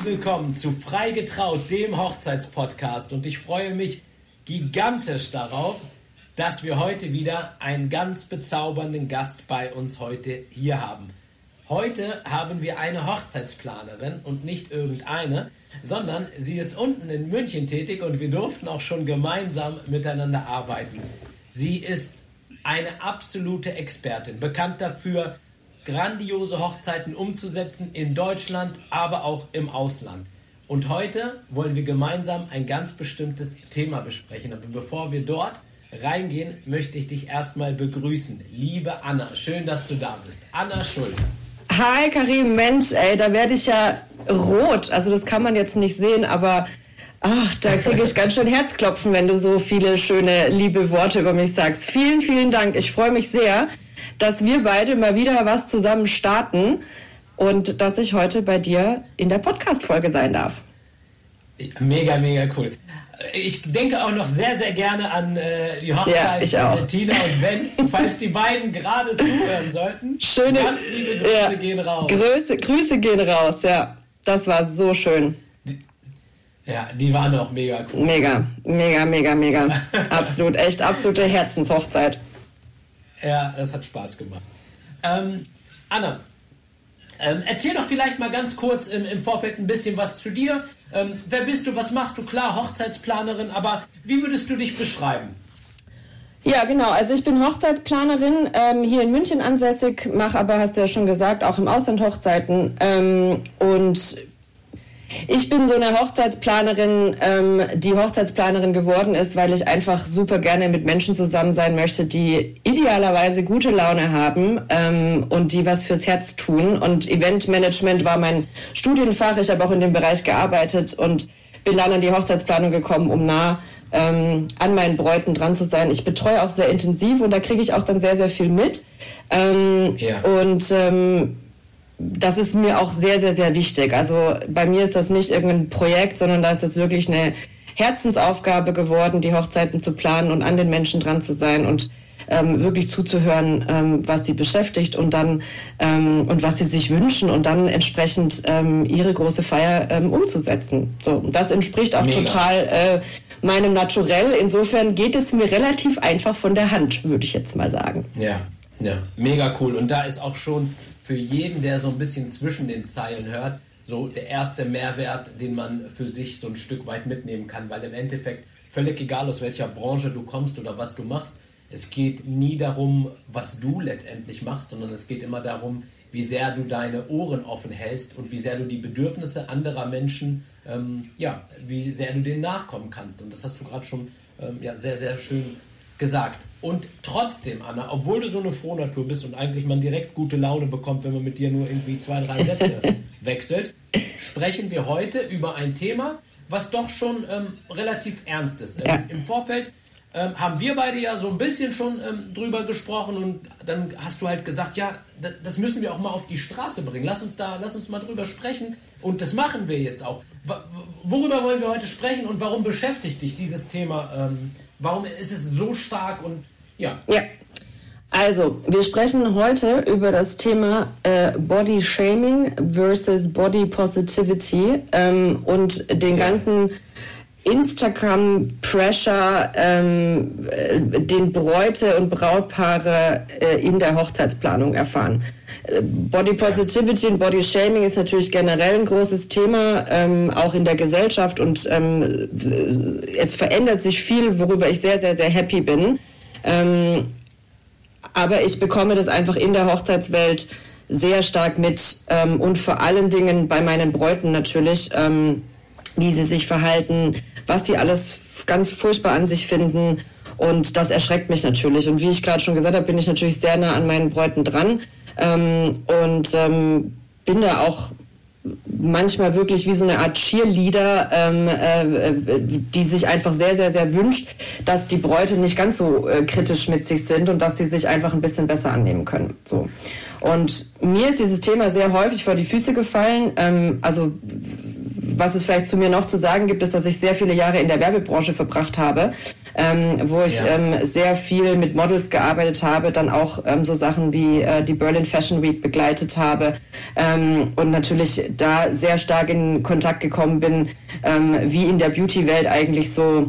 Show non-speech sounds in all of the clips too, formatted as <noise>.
Herzlich willkommen zu Freigetraut, dem Hochzeitspodcast. Und ich freue mich gigantisch darauf, dass wir heute wieder einen ganz bezaubernden Gast bei uns heute hier haben. Heute haben wir eine Hochzeitsplanerin und nicht irgendeine, sondern sie ist unten in München tätig und wir durften auch schon gemeinsam miteinander arbeiten. Sie ist eine absolute Expertin, bekannt dafür, grandiose Hochzeiten umzusetzen in Deutschland, aber auch im Ausland. Und heute wollen wir gemeinsam ein ganz bestimmtes Thema besprechen. Aber bevor wir dort reingehen, möchte ich dich erstmal begrüßen. Liebe Anna, schön, dass du da bist. Anna Schulz. Hi Karim, Mensch, ey, da werde ich ja rot. Also das kann man jetzt nicht sehen, aber ach, da kriege ich ganz schön Herzklopfen, wenn du so viele schöne, liebe Worte über mich sagst. Vielen, vielen Dank. Ich freue mich sehr dass wir beide mal wieder was zusammen starten und dass ich heute bei dir in der Podcast-Folge sein darf. Mega, mega cool. Ich denke auch noch sehr, sehr gerne an äh, die Hochzeit ja, mit Tina und Ben, <laughs> falls die beiden gerade zuhören sollten. Schöne ganz liebe Grüße ja, gehen raus. Grüße, Grüße gehen raus, ja. Das war so schön. ja, die waren auch mega cool. Mega, mega, mega, mega. Absolut, echt absolute Herzenshochzeit. Ja, es hat Spaß gemacht. Ähm, Anna, ähm, erzähl doch vielleicht mal ganz kurz im, im Vorfeld ein bisschen was zu dir. Ähm, wer bist du? Was machst du? Klar, Hochzeitsplanerin, aber wie würdest du dich beschreiben? Ja, genau. Also ich bin Hochzeitsplanerin, ähm, hier in München ansässig, mache aber, hast du ja schon gesagt, auch im Ausland Hochzeiten ähm, und ich bin so eine Hochzeitsplanerin, ähm, die Hochzeitsplanerin geworden ist, weil ich einfach super gerne mit Menschen zusammen sein möchte, die idealerweise gute Laune haben ähm, und die was fürs Herz tun. Und Eventmanagement war mein Studienfach. Ich habe auch in dem Bereich gearbeitet und bin dann an die Hochzeitsplanung gekommen, um nah ähm, an meinen Bräuten dran zu sein. Ich betreue auch sehr intensiv und da kriege ich auch dann sehr, sehr viel mit. Ähm, ja. Und ähm, das ist mir auch sehr, sehr, sehr wichtig. Also bei mir ist das nicht irgendein Projekt, sondern da ist das wirklich eine Herzensaufgabe geworden, die Hochzeiten zu planen und an den Menschen dran zu sein und ähm, wirklich zuzuhören, ähm, was sie beschäftigt und dann ähm, und was sie sich wünschen und dann entsprechend ähm, ihre große Feier ähm, umzusetzen. So, das entspricht auch Mega. total äh, meinem Naturell. Insofern geht es mir relativ einfach von der Hand, würde ich jetzt mal sagen. Ja, ja, mega cool. Und da ist auch schon für jeden, der so ein bisschen zwischen den Zeilen hört, so der erste Mehrwert, den man für sich so ein Stück weit mitnehmen kann, weil im Endeffekt völlig egal aus welcher Branche du kommst oder was du machst, es geht nie darum, was du letztendlich machst, sondern es geht immer darum, wie sehr du deine Ohren offen hältst und wie sehr du die Bedürfnisse anderer Menschen, ähm, ja, wie sehr du denen nachkommen kannst. Und das hast du gerade schon ähm, ja, sehr, sehr schön gesagt. Und trotzdem, Anna, obwohl du so eine Frohnatur bist und eigentlich man direkt gute Laune bekommt, wenn man mit dir nur irgendwie zwei, drei Sätze <laughs> wechselt, sprechen wir heute über ein Thema, was doch schon ähm, relativ ernst ist. Ja. Im Vorfeld ähm, haben wir beide ja so ein bisschen schon ähm, drüber gesprochen und dann hast du halt gesagt, ja, das müssen wir auch mal auf die Straße bringen. Lass uns da, lass uns mal drüber sprechen und das machen wir jetzt auch. Worüber wollen wir heute sprechen und warum beschäftigt dich dieses Thema? Ähm, warum ist es so stark und ja. Ja. Also, wir sprechen heute über das Thema äh, Body Shaming versus Body Positivity ähm, und den ja. ganzen Instagram-Pressure, ähm, äh, den Bräute und Brautpaare äh, in der Hochzeitsplanung erfahren. Äh, Body Positivity und Body Shaming ist natürlich generell ein großes Thema, ähm, auch in der Gesellschaft und ähm, es verändert sich viel, worüber ich sehr, sehr, sehr happy bin. Ähm, aber ich bekomme das einfach in der Hochzeitswelt sehr stark mit ähm, und vor allen Dingen bei meinen Bräuten natürlich, ähm, wie sie sich verhalten, was sie alles ganz furchtbar an sich finden. Und das erschreckt mich natürlich. Und wie ich gerade schon gesagt habe, bin ich natürlich sehr nah an meinen Bräuten dran ähm, und ähm, bin da auch manchmal wirklich wie so eine Art Cheerleader, ähm, äh, die sich einfach sehr, sehr, sehr wünscht, dass die Bräute nicht ganz so äh, kritisch mit sich sind und dass sie sich einfach ein bisschen besser annehmen können. So. Und mir ist dieses Thema sehr häufig vor die Füße gefallen. Ähm, also was es vielleicht zu mir noch zu sagen gibt, ist, dass ich sehr viele Jahre in der Werbebranche verbracht habe ähm, wo ich ja. ähm, sehr viel mit Models gearbeitet habe, dann auch ähm, so Sachen wie äh, die Berlin Fashion Week begleitet habe ähm, und natürlich da sehr stark in Kontakt gekommen bin, ähm, wie in der Beauty-Welt eigentlich so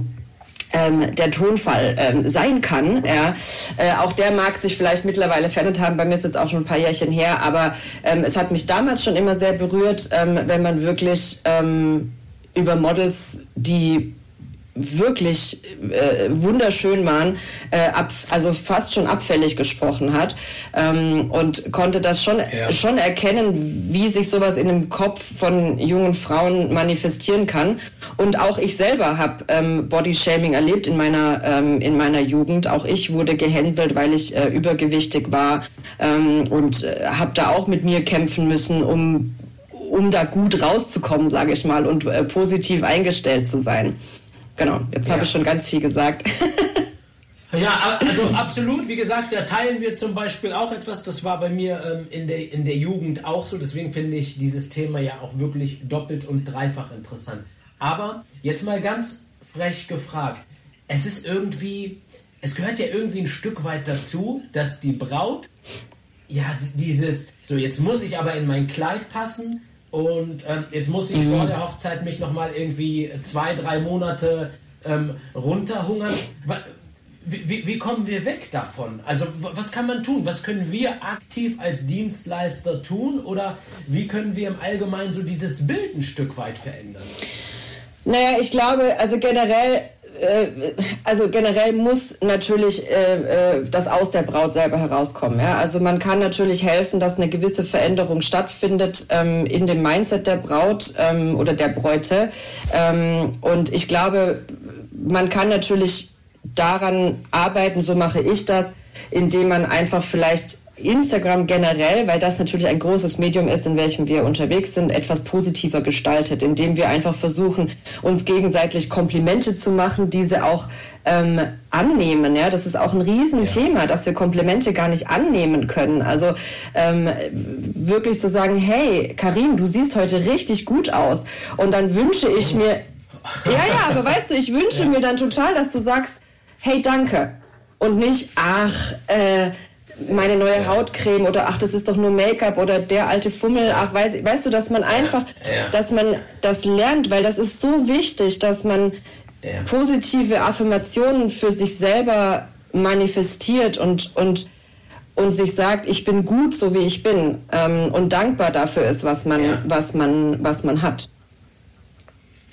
ähm, der Tonfall ähm, sein kann. Ja. Äh, auch der mag sich vielleicht mittlerweile verändert haben. Bei mir ist jetzt auch schon ein paar Jährchen her, aber ähm, es hat mich damals schon immer sehr berührt, ähm, wenn man wirklich ähm, über Models, die wirklich äh, wunderschön waren, äh, ab, also fast schon abfällig gesprochen hat ähm, und konnte das schon ja. schon erkennen, wie sich sowas in dem Kopf von jungen Frauen manifestieren kann. Und auch ich selber habe ähm, Bodyshaming erlebt in meiner ähm, in meiner Jugend. Auch ich wurde gehänselt, weil ich äh, übergewichtig war ähm, und äh, habe da auch mit mir kämpfen müssen, um um da gut rauszukommen, sage ich mal, und äh, positiv eingestellt zu sein. Genau, jetzt ja. habe ich schon ganz viel gesagt. Ja, also absolut. Wie gesagt, da teilen wir zum Beispiel auch etwas. Das war bei mir ähm, in, der, in der Jugend auch so. Deswegen finde ich dieses Thema ja auch wirklich doppelt und dreifach interessant. Aber jetzt mal ganz frech gefragt. Es ist irgendwie, es gehört ja irgendwie ein Stück weit dazu, dass die Braut, ja, dieses, so jetzt muss ich aber in mein Kleid passen, und ähm, jetzt muss ich mhm. vor der Hochzeit mich nochmal irgendwie zwei, drei Monate ähm, runterhungern. Wie, wie, wie, kommen wir weg davon? Also was kann man tun? Was können wir aktiv als Dienstleister tun? Oder wie können wir im Allgemeinen so dieses Bild ein Stück weit verändern? Naja, ich glaube, also generell also generell muss natürlich äh, äh, das aus der Braut selber herauskommen. Ja? Also man kann natürlich helfen, dass eine gewisse Veränderung stattfindet ähm, in dem Mindset der Braut ähm, oder der Bräute. Ähm, und ich glaube, man kann natürlich daran arbeiten, so mache ich das, indem man einfach vielleicht Instagram generell, weil das natürlich ein großes Medium ist, in welchem wir unterwegs sind, etwas positiver gestaltet, indem wir einfach versuchen, uns gegenseitig Komplimente zu machen, diese auch ähm, annehmen. Ja, das ist auch ein Riesenthema, ja. dass wir Komplimente gar nicht annehmen können. Also ähm, wirklich zu sagen, hey, Karim, du siehst heute richtig gut aus. Und dann wünsche ich mir, ja, ja, <laughs> aber weißt du, ich wünsche ja. mir dann total, dass du sagst, hey, danke. Und nicht, ach, äh, meine neue Hautcreme oder ach, das ist doch nur Make-up oder der alte Fummel, ach, weißt, weißt du, dass man einfach, dass man das lernt, weil das ist so wichtig, dass man positive Affirmationen für sich selber manifestiert und, und, und sich sagt, ich bin gut, so wie ich bin ähm, und dankbar dafür ist, was man, ja. was man, was man hat.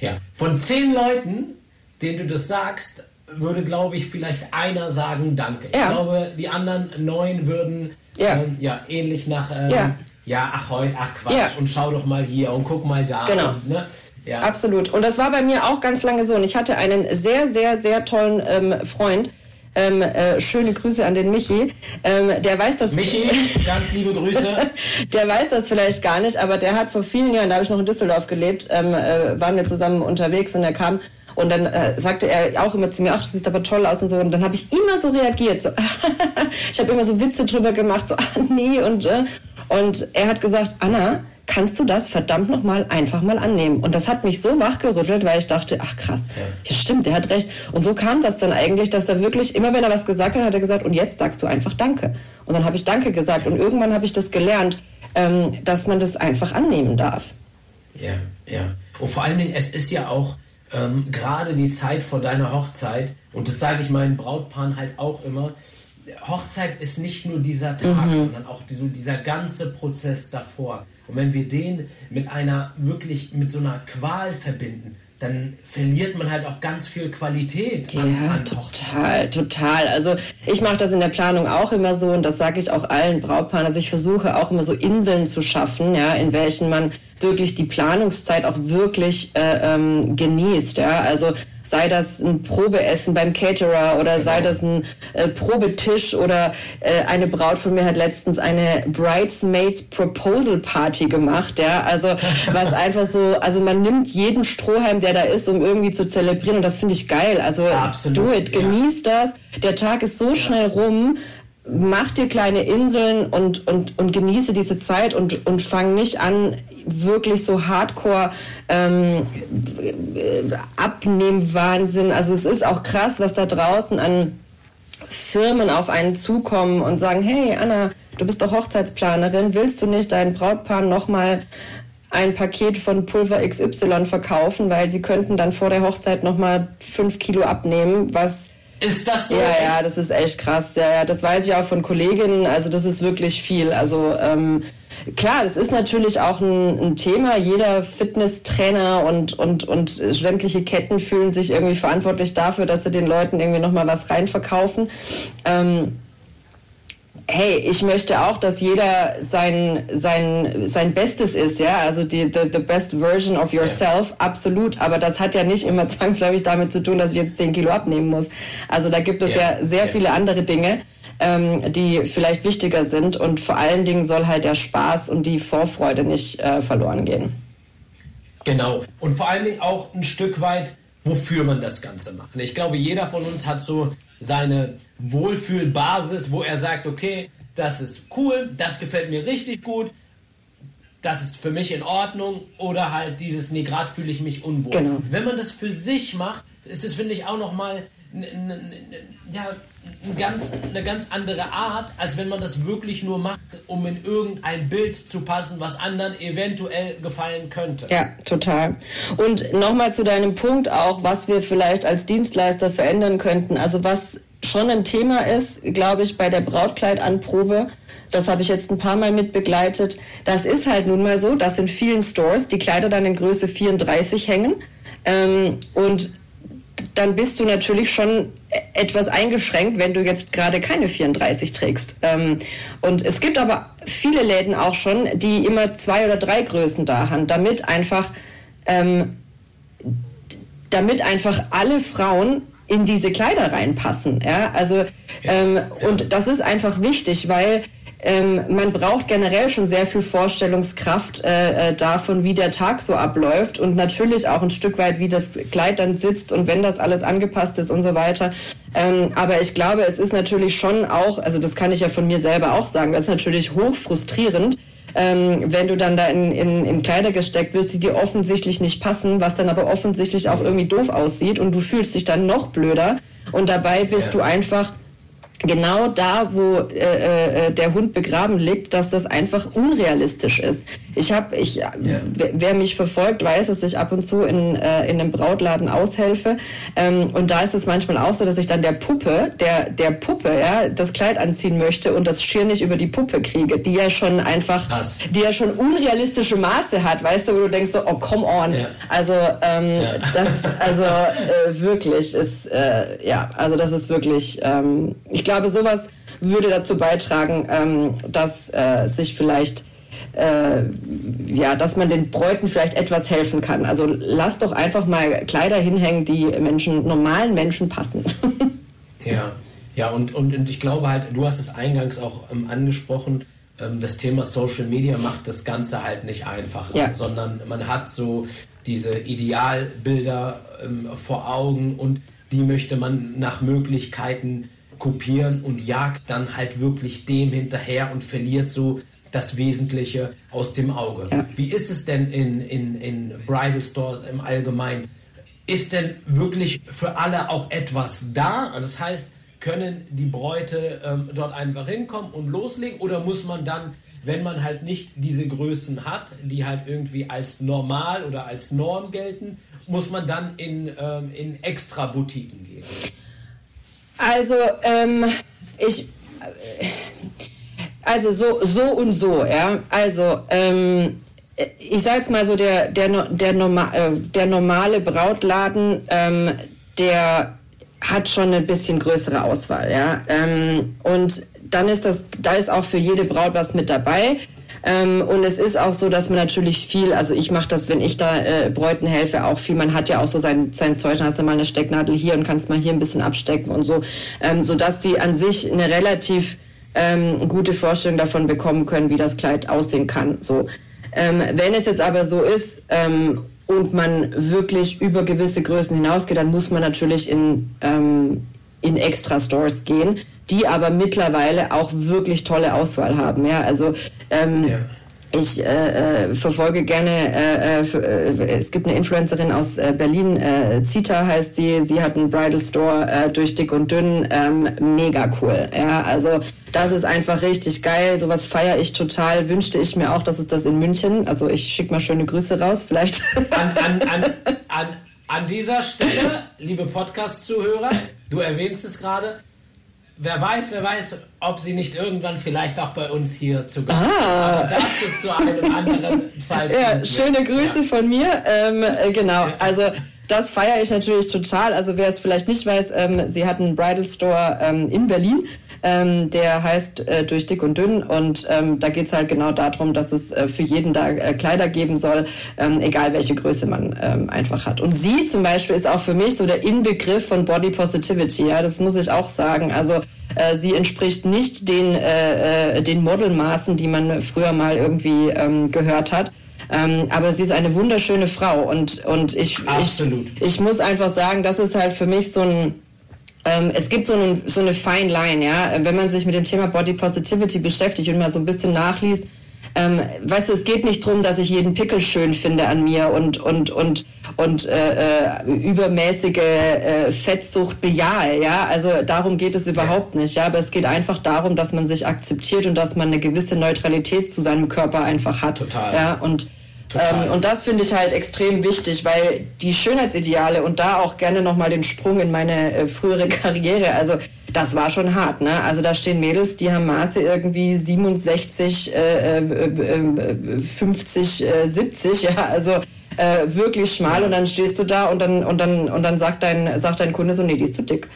Ja, von zehn Leuten, denen du das sagst, würde, glaube ich, vielleicht einer sagen Danke. Ja. Ich glaube, die anderen neun würden ja, ähm, ja ähnlich nach ähm, ja. ja. ach heute, ach Quatsch ja. und schau doch mal hier und guck mal da. Genau. Und, ne? ja. Absolut. Und das war bei mir auch ganz lange so. Und ich hatte einen sehr, sehr, sehr tollen ähm, Freund. Ähm, äh, schöne Grüße an den Michi. Ähm, der weiß das. Michi, <laughs> ganz liebe Grüße. der weiß das vielleicht gar nicht, aber der hat vor vielen Jahren, da habe ich noch in Düsseldorf gelebt, ähm, äh, waren wir zusammen unterwegs und er kam und dann äh, sagte er auch immer zu mir, ach, du siehst aber toll aus und so. Und dann habe ich immer so reagiert. So, <laughs> ich habe immer so Witze drüber gemacht, so, <laughs> ah, nee. Und, äh, und er hat gesagt, Anna, kannst du das verdammt nochmal einfach mal annehmen? Und das hat mich so wachgerüttelt, weil ich dachte, ach krass, ja. ja stimmt, der hat recht. Und so kam das dann eigentlich, dass er wirklich, immer wenn er was gesagt hat, hat er gesagt, und jetzt sagst du einfach Danke. Und dann habe ich Danke gesagt. Und irgendwann habe ich das gelernt, ähm, dass man das einfach annehmen darf. Ja, ja. Und vor allen Dingen, es ist ja auch, ähm, gerade die Zeit vor deiner Hochzeit, und das sage ich meinen Brautpaaren halt auch immer, Hochzeit ist nicht nur dieser Tag, mhm. sondern auch die, dieser ganze Prozess davor. Und wenn wir den mit einer wirklich, mit so einer Qual verbinden, dann verliert man halt auch ganz viel Qualität. Ja, an, an total, total. Also ich mache das in der Planung auch immer so und das sage ich auch allen Brautpaaren. Also ich versuche auch immer so Inseln zu schaffen, ja, in welchen man wirklich die Planungszeit auch wirklich äh, ähm, genießt. Ja, also sei das ein Probeessen beim Caterer oder sei genau. das ein äh, Probetisch oder äh, eine Braut von mir hat letztens eine Bridesmaids Proposal Party gemacht, ja, also <laughs> was einfach so, also man nimmt jeden Strohhalm, der da ist, um irgendwie zu zelebrieren und das finde ich geil, also Absolut, do it, genießt ja. das, der Tag ist so ja. schnell rum, mach dir kleine Inseln und, und, und genieße diese Zeit und, und fang nicht an, wirklich so hardcore ähm, Abnehmwahnsinn. Also es ist auch krass, was da draußen an Firmen auf einen zukommen und sagen, hey Anna, du bist doch Hochzeitsplanerin, willst du nicht dein Brautpaar nochmal ein Paket von Pulver XY verkaufen, weil sie könnten dann vor der Hochzeit nochmal fünf Kilo abnehmen, was ist das so? Ja, ja, das ist echt krass. Ja, ja, das weiß ich auch von Kolleginnen. Also das ist wirklich viel. Also ähm, klar, das ist natürlich auch ein, ein, Thema. Jeder Fitnesstrainer und, und, und sämtliche Ketten fühlen sich irgendwie verantwortlich dafür, dass sie den Leuten irgendwie nochmal was reinverkaufen. Ähm, hey, ich möchte auch, dass jeder sein, sein, sein Bestes ist, ja, also die, the, the best version of yourself, ja. absolut, aber das hat ja nicht immer <laughs> zwangsläufig damit zu tun, dass ich jetzt 10 Kilo abnehmen muss. Also da gibt es ja, ja sehr viele andere Dinge, ähm, die vielleicht wichtiger sind und vor allen Dingen soll halt der Spaß und die Vorfreude nicht äh, verloren gehen. Genau, und vor allen Dingen auch ein Stück weit, wofür man das Ganze macht. Ich glaube, jeder von uns hat so seine Wohlfühlbasis, wo er sagt, okay, das ist cool, das gefällt mir richtig gut, das ist für mich in Ordnung oder halt dieses, nee, gerade fühle ich mich unwohl. Genau. Wenn man das für sich macht, ist es, finde ich, auch nochmal ja, ganz, eine ganz andere Art, als wenn man das wirklich nur macht, um in irgendein Bild zu passen, was anderen eventuell gefallen könnte. Ja, total. Und nochmal zu deinem Punkt auch, was wir vielleicht als Dienstleister verändern könnten. Also was schon ein Thema ist, glaube ich, bei der Brautkleidanprobe, das habe ich jetzt ein paar Mal mit begleitet. Das ist halt nun mal so, dass in vielen Stores die Kleider dann in Größe 34 hängen. Ähm, und dann bist du natürlich schon etwas eingeschränkt, wenn du jetzt gerade keine 34 trägst. Ähm, und es gibt aber viele Läden auch schon, die immer zwei oder drei Größen da haben, damit einfach, ähm, damit einfach alle Frauen in diese Kleider reinpassen. Ja, also ähm, ja. und das ist einfach wichtig, weil ähm, man braucht generell schon sehr viel Vorstellungskraft äh, äh, davon, wie der Tag so abläuft und natürlich auch ein Stück weit, wie das Kleid dann sitzt und wenn das alles angepasst ist und so weiter. Ähm, aber ich glaube, es ist natürlich schon auch, also das kann ich ja von mir selber auch sagen, das ist natürlich hoch frustrierend, ähm, wenn du dann da in, in, in Kleider gesteckt wirst, die dir offensichtlich nicht passen, was dann aber offensichtlich auch irgendwie doof aussieht und du fühlst dich dann noch blöder und dabei bist ja. du einfach genau da, wo äh, äh, der Hund begraben liegt, dass das einfach unrealistisch ist. Ich habe, ich, ja. wer mich verfolgt, weiß, dass ich ab und zu in, äh, in einem Brautladen aushelfe. Ähm, und da ist es manchmal auch so, dass ich dann der Puppe, der, der Puppe, ja, das Kleid anziehen möchte und das Schirr nicht über die Puppe kriege, die ja schon einfach, Krass. die ja schon unrealistische Maße hat, weißt du, wo du denkst so, oh, come on. Ja. Also, ähm, ja. das, also äh, wirklich ist, äh, ja, also das ist wirklich, ähm, ich glaube, sowas würde dazu beitragen, ähm, dass äh, sich vielleicht äh, ja, dass man den Bräuten vielleicht etwas helfen kann. Also lass doch einfach mal Kleider hinhängen, die Menschen, normalen Menschen passen. <laughs> ja, ja, und, und, und ich glaube halt, du hast es eingangs auch ähm, angesprochen, ähm, das Thema Social Media macht das Ganze halt nicht einfacher, ja. sondern man hat so diese Idealbilder ähm, vor Augen und die möchte man nach Möglichkeiten kopieren und jagt dann halt wirklich dem hinterher und verliert so das Wesentliche aus dem Auge. Ja. Wie ist es denn in, in, in Bridal Stores im Allgemeinen? Ist denn wirklich für alle auch etwas da? Das heißt, können die Bräute ähm, dort einfach hinkommen und loslegen oder muss man dann, wenn man halt nicht diese Größen hat, die halt irgendwie als normal oder als Norm gelten, muss man dann in, ähm, in extra Boutiquen gehen? Also, ähm, ich. Also so, so und so, ja. Also, ähm, ich sage jetzt mal so, der, der, der, norma äh, der normale Brautladen, ähm, der hat schon ein bisschen größere Auswahl, ja. Ähm, und dann ist das, da ist auch für jede Braut was mit dabei. Ähm, und es ist auch so, dass man natürlich viel, also ich mache das, wenn ich da äh, Bräuten helfe, auch viel. Man hat ja auch so sein, sein Zeug, hast du mal eine Stecknadel hier und kannst mal hier ein bisschen abstecken und so, ähm, sodass sie an sich eine relativ ähm, gute Vorstellung davon bekommen können, wie das Kleid aussehen kann. So. Ähm, wenn es jetzt aber so ist ähm, und man wirklich über gewisse Größen hinausgeht, dann muss man natürlich in, ähm, in extra Stores gehen, die aber mittlerweile auch wirklich tolle Auswahl haben. Ja, also ähm, ja. Ich äh, äh, verfolge gerne, äh, äh, äh, es gibt eine Influencerin aus äh, Berlin, Zita heißt sie, sie hat einen Bridal Store durch dick und dünn, ähm, mega cool. Ja, also das ist einfach richtig geil, sowas feiere ich total, wünschte ich mir auch, dass es das in München, also ich schicke mal schöne Grüße raus, vielleicht. An, an, an, an, an dieser Stelle, liebe Podcast-Zuhörer, du erwähnst es gerade, wer weiß, wer weiß, ob sie nicht irgendwann vielleicht auch bei uns hier zu Gast ah. Aber dazu zu einem anderen Zeitpunkt. Ja, schöne Grüße ja. von mir. Ähm, äh, genau, also das feiere ich natürlich total. Also wer es vielleicht nicht weiß, ähm, sie hat einen Bridal Store ähm, in Berlin ähm, der heißt äh, Durch dick und dünn und ähm, da geht es halt genau darum, dass es äh, für jeden da äh, Kleider geben soll, ähm, egal welche Größe man ähm, einfach hat. Und sie zum Beispiel ist auch für mich so der Inbegriff von Body Positivity, ja, das muss ich auch sagen. Also äh, sie entspricht nicht den, äh, äh, den Modelmaßen, die man früher mal irgendwie ähm, gehört hat. Ähm, aber sie ist eine wunderschöne Frau und, und ich, Absolut. ich, ich muss einfach sagen, das ist halt für mich so ein, ähm, es gibt so, einen, so eine Fine Line, ja, wenn man sich mit dem Thema Body Positivity beschäftigt und mal so ein bisschen nachliest. Ähm, weißt du, es geht nicht darum, dass ich jeden Pickel schön finde an mir und und und und äh, äh, übermäßige äh, Fettsucht bejahe, ja. Also darum geht es überhaupt nicht, ja. Aber es geht einfach darum, dass man sich akzeptiert und dass man eine gewisse Neutralität zu seinem Körper einfach hat. Total. Ja und ähm, und das finde ich halt extrem wichtig, weil die Schönheitsideale und da auch gerne nochmal den Sprung in meine äh, frühere <laughs> Karriere, also das war schon hart, ne? Also da stehen Mädels, die haben Maße irgendwie 67, äh, äh, 50, äh, 70, <laughs> ja, also äh, wirklich schmal und dann stehst du da und dann und dann und dann sagt dein sagt dein Kunde so, nee, die ist zu dick.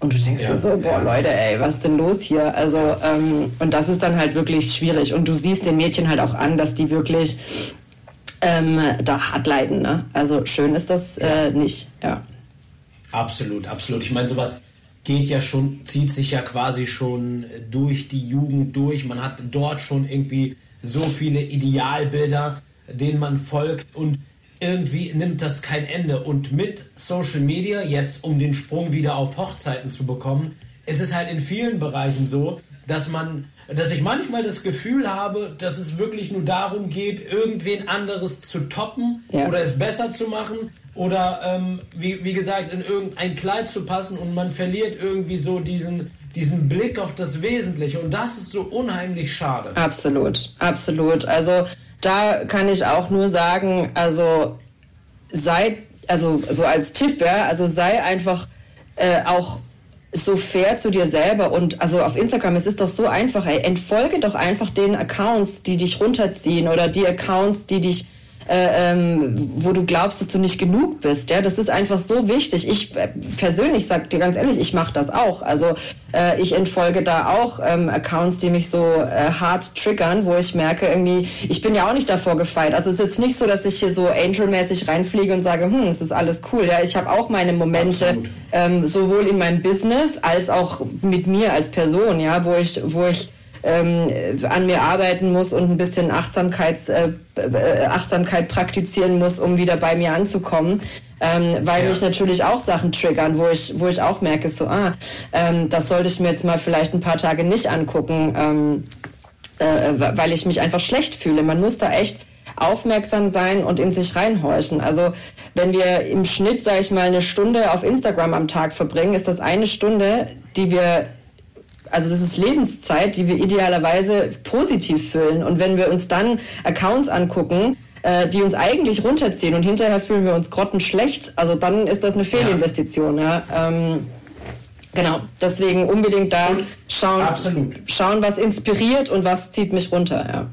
Und du denkst ja, dir so, boah, Leute, ey, was ist denn los hier? Also, ähm, und das ist dann halt wirklich schwierig. Und du siehst den Mädchen halt auch an, dass die wirklich ähm, da hart leiden. Ne? Also schön ist das äh, nicht, ja. Absolut, absolut. Ich meine, sowas geht ja schon, zieht sich ja quasi schon durch die Jugend durch. Man hat dort schon irgendwie so viele Idealbilder, denen man folgt und irgendwie nimmt das kein Ende. Und mit Social Media, jetzt um den Sprung wieder auf Hochzeiten zu bekommen, ist es halt in vielen Bereichen so, dass man dass ich manchmal das Gefühl habe, dass es wirklich nur darum geht, irgendwen anderes zu toppen ja. oder es besser zu machen oder ähm, wie, wie gesagt in irgendein Kleid zu passen und man verliert irgendwie so diesen diesen Blick auf das Wesentliche und das ist so unheimlich schade. Absolut, absolut. Also da kann ich auch nur sagen, also sei also so als Tipp, ja, also sei einfach äh, auch so fair zu dir selber und also auf Instagram, es ist doch so einfach, ey, entfolge doch einfach den Accounts, die dich runterziehen oder die Accounts, die dich äh, ähm, wo du glaubst, dass du nicht genug bist. Ja, das ist einfach so wichtig. Ich äh, persönlich sag dir ganz ehrlich, ich mache das auch. Also äh, ich entfolge da auch ähm, Accounts, die mich so äh, hart triggern, wo ich merke irgendwie, ich bin ja auch nicht davor gefeit. Also es ist jetzt nicht so, dass ich hier so Angel-mäßig reinfliege und sage, hm, es ist alles cool. Ja, ich habe auch meine Momente, ähm, sowohl in meinem Business als auch mit mir als Person, ja, wo ich, wo ich ähm, an mir arbeiten muss und ein bisschen Achtsamkeits, äh, äh, Achtsamkeit praktizieren muss, um wieder bei mir anzukommen. Ähm, weil ja. mich natürlich auch Sachen triggern, wo ich, wo ich auch merke, so, ah, ähm, das sollte ich mir jetzt mal vielleicht ein paar Tage nicht angucken, ähm, äh, weil ich mich einfach schlecht fühle. Man muss da echt aufmerksam sein und in sich reinhorchen. Also wenn wir im Schnitt, sage ich mal, eine Stunde auf Instagram am Tag verbringen, ist das eine Stunde, die wir also das ist Lebenszeit, die wir idealerweise positiv füllen. Und wenn wir uns dann Accounts angucken, äh, die uns eigentlich runterziehen und hinterher fühlen wir uns grottenschlecht, also dann ist das eine Fehlinvestition. Ja. ja. Ähm, genau, deswegen unbedingt da schauen, Absolut. schauen, was inspiriert und was zieht mich runter. Ja.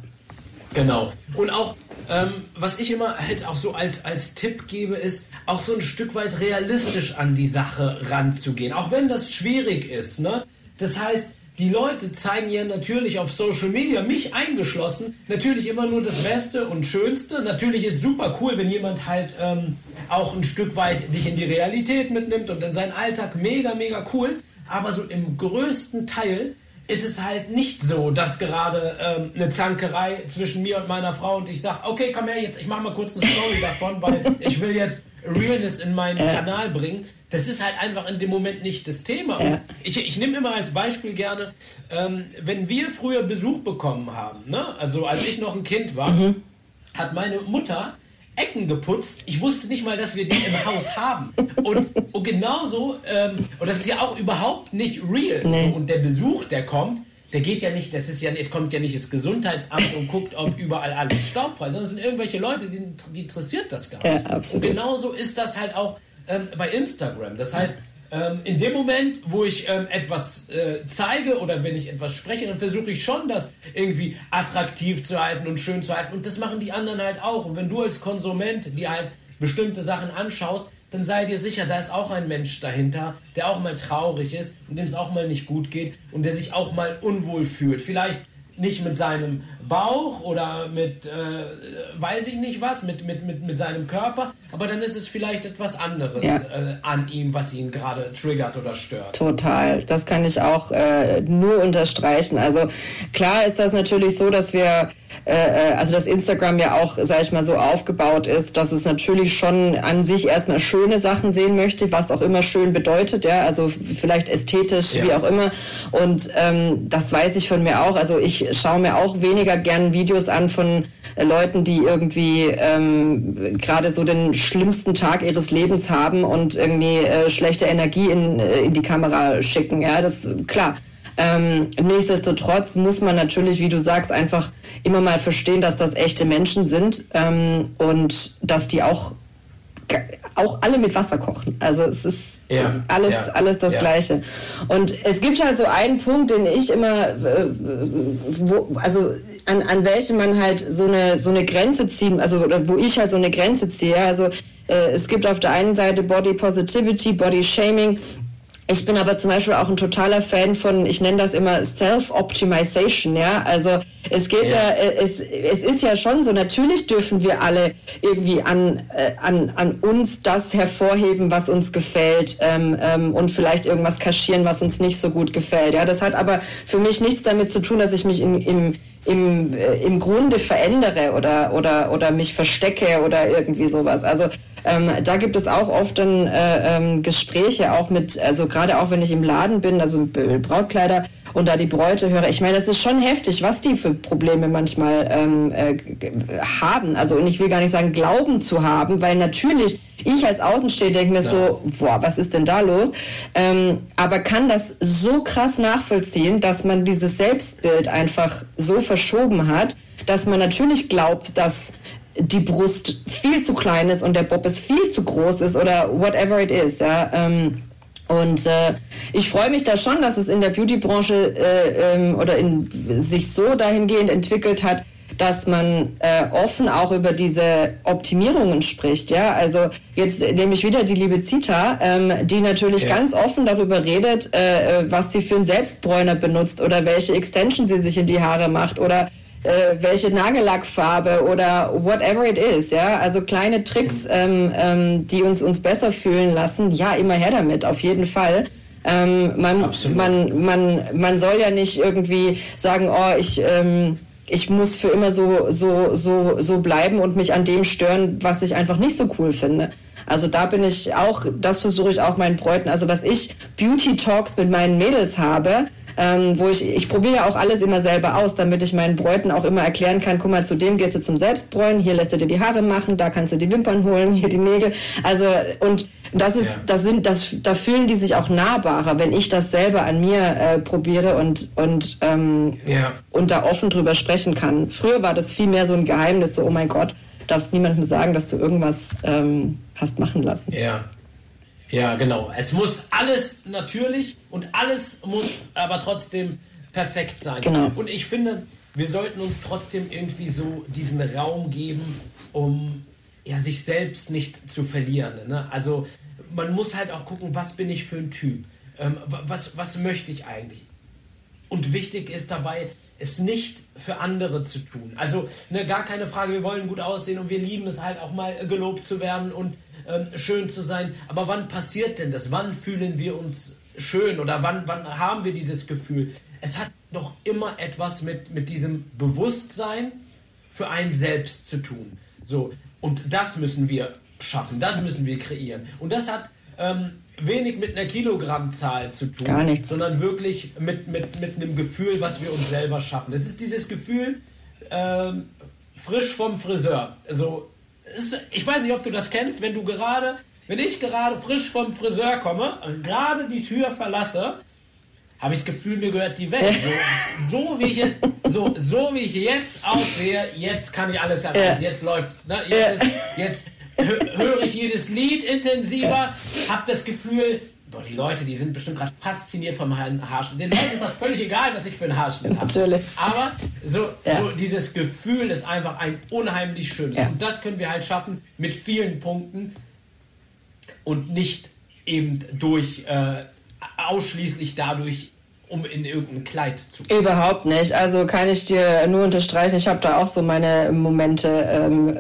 Genau. Und auch ähm, was ich immer halt auch so als, als Tipp gebe, ist auch so ein Stück weit realistisch an die Sache ranzugehen. Auch wenn das schwierig ist, ne? Das heißt, die Leute zeigen ja natürlich auf Social Media, mich eingeschlossen, natürlich immer nur das Beste und Schönste. Natürlich ist super cool, wenn jemand halt ähm, auch ein Stück weit dich in die Realität mitnimmt und in seinen Alltag. Mega, mega cool. Aber so im größten Teil ist es halt nicht so, dass gerade ähm, eine Zankerei zwischen mir und meiner Frau und ich sage, okay, komm her jetzt, ich mache mal kurz eine Story <laughs> davon, weil ich will jetzt Realness in meinen ja. Kanal bringen. Das ist halt einfach in dem Moment nicht das Thema. Ja. Ich, ich nehme immer als Beispiel gerne, ähm, wenn wir früher Besuch bekommen haben, ne? also als ich noch ein Kind war, mhm. hat meine Mutter Ecken geputzt. Ich wusste nicht mal, dass wir die im Haus haben. Und, und genauso, ähm, und das ist ja auch überhaupt nicht real. Nee. Und der Besuch, der kommt, der geht ja nicht, das ist ja, es kommt ja nicht das Gesundheitsamt und guckt, ob überall alles staubfrei ist, sondern es sind irgendwelche Leute, die, die interessiert das gar nicht. Ja, absolut. Und genauso ist das halt auch ähm, bei Instagram. Das heißt, ähm, in dem Moment, wo ich ähm, etwas äh, zeige oder wenn ich etwas spreche, dann versuche ich schon, das irgendwie attraktiv zu halten und schön zu halten. Und das machen die anderen halt auch. Und wenn du als Konsument dir halt bestimmte Sachen anschaust, dann sei dir sicher, da ist auch ein Mensch dahinter, der auch mal traurig ist und dem es auch mal nicht gut geht und der sich auch mal unwohl fühlt. Vielleicht nicht mit seinem Bauch oder mit, äh, weiß ich nicht was, mit, mit, mit, mit seinem Körper, aber dann ist es vielleicht etwas anderes ja. äh, an ihm, was ihn gerade triggert oder stört. Total, das kann ich auch äh, nur unterstreichen. Also klar ist das natürlich so, dass wir äh, äh, also dass Instagram ja auch, sag ich mal, so aufgebaut ist, dass es natürlich schon an sich erstmal schöne Sachen sehen möchte, was auch immer schön bedeutet, ja, also vielleicht ästhetisch, ja. wie auch immer. Und ähm, das weiß ich von mir auch. Also ich schaue mir auch weniger gern Videos an von äh, Leuten, die irgendwie ähm, gerade so den schlimmsten Tag ihres Lebens haben und irgendwie äh, schlechte Energie in, äh, in die Kamera schicken. Ja, das klar. Ähm, nichtsdestotrotz muss man natürlich, wie du sagst, einfach immer mal verstehen, dass das echte Menschen sind ähm, und dass die auch, auch alle mit Wasser kochen. Also es ist ja, alles, ja, alles das ja. Gleiche. Und es gibt halt so einen Punkt, den ich immer, äh, wo, also an, an welchem man halt so eine, so eine Grenze ziehen, also wo ich halt so eine Grenze ziehe. Also äh, es gibt auf der einen Seite Body Positivity, Body Shaming ich bin aber zum Beispiel auch ein totaler Fan von, ich nenne das immer Self-Optimization, ja. Also es geht ja, ja äh, es, es ist ja schon so, natürlich dürfen wir alle irgendwie an, äh, an, an uns das hervorheben, was uns gefällt ähm, ähm, und vielleicht irgendwas kaschieren, was uns nicht so gut gefällt. Ja, das hat aber für mich nichts damit zu tun, dass ich mich in, im im, äh, im Grunde verändere oder, oder, oder mich verstecke oder irgendwie sowas. Also ähm, da gibt es auch oft dann äh, ähm, Gespräche auch mit, also gerade auch wenn ich im Laden bin, also Brautkleider und da die Bräute höre. Ich meine, das ist schon heftig, was die für Probleme manchmal ähm, äh, haben. Also und ich will gar nicht sagen, glauben zu haben, weil natürlich ich als Außensteher denke mir ja. so, boah, was ist denn da los? Ähm, aber kann das so krass nachvollziehen, dass man dieses Selbstbild einfach so verschoben hat, dass man natürlich glaubt, dass die Brust viel zu klein ist und der Bob ist viel zu groß ist oder whatever it is. Ja? Ähm, und äh, ich freue mich da schon, dass es in der Beauty-Branche äh, ähm, oder in, sich so dahingehend entwickelt hat, dass man äh, offen auch über diese Optimierungen spricht. Ja, also jetzt nehme ich wieder die liebe Zita, ähm, die natürlich ja. ganz offen darüber redet, äh, was sie für einen Selbstbräuner benutzt oder welche Extension sie sich in die Haare macht oder äh, welche Nagellackfarbe oder whatever it is, ja, also kleine Tricks, mhm. ähm, ähm, die uns uns besser fühlen lassen, ja, immer her damit, auf jeden Fall. Ähm, man, man, man, man soll ja nicht irgendwie sagen, oh, ich, ähm, ich muss für immer so, so, so, so bleiben und mich an dem stören, was ich einfach nicht so cool finde. Also da bin ich auch, das versuche ich auch meinen Bräuten, also dass ich Beauty Talks mit meinen Mädels habe, ähm, wo ich, ich probiere ja auch alles immer selber aus, damit ich meinen Bräuten auch immer erklären kann, guck mal, zu dem gehst du zum Selbstbräunen, hier lässt er dir die Haare machen, da kannst du die Wimpern holen, hier die Nägel. Also, und das ist, ja. das sind, das, da fühlen die sich auch nahbarer, wenn ich das selber an mir äh, probiere und, und, ähm, ja. und da offen drüber sprechen kann. Früher war das viel mehr so ein Geheimnis, so, oh mein Gott, darfst niemandem sagen, dass du irgendwas ähm, hast machen lassen. Ja. Ja, genau. Es muss alles natürlich und alles muss aber trotzdem perfekt sein. Genau. Und ich finde, wir sollten uns trotzdem irgendwie so diesen Raum geben, um ja, sich selbst nicht zu verlieren. Ne? Also man muss halt auch gucken, was bin ich für ein Typ? Ähm, was, was möchte ich eigentlich? Und wichtig ist dabei, es nicht für andere zu tun. Also ne, gar keine Frage, wir wollen gut aussehen und wir lieben es halt auch mal gelobt zu werden und ähm, schön zu sein. Aber wann passiert denn das? Wann fühlen wir uns schön oder wann, wann haben wir dieses Gefühl? Es hat doch immer etwas mit, mit diesem Bewusstsein für einen selbst zu tun. So, und das müssen wir schaffen. Das müssen wir kreieren. Und das hat ähm, wenig mit einer Kilogrammzahl zu tun, Gar nichts. sondern wirklich mit, mit, mit einem Gefühl, was wir uns selber schaffen. Es ist dieses Gefühl, ähm, frisch vom Friseur. Also, ist, ich weiß nicht, ob du das kennst, wenn du gerade, wenn ich gerade frisch vom Friseur komme, gerade die Tür verlasse, habe ich das Gefühl, mir gehört die Welt. So, <laughs> so, wie, ich, so, so wie ich jetzt aussehe, jetzt kann ich alles erreichen. Ja. Jetzt läuft's. Ne? Jetzt, ist, jetzt höre ich jedes Lied intensiver, habe das Gefühl, boah, die Leute, die sind bestimmt gerade fasziniert vom Ha- Haarschnitt. Den Leuten ist das völlig egal, was ich für einen Haarschnitt habe. Natürlich. Aber so, Ja. so dieses Gefühl ist einfach ein unheimlich schönes. Ja. Und das können wir halt schaffen mit vielen Punkten und nicht eben durch äh, ausschließlich dadurch, um in irgendein Kleid zu kommen. Überhaupt nicht. Also kann ich dir nur unterstreichen. Ich habe da auch so meine Momente, ähm,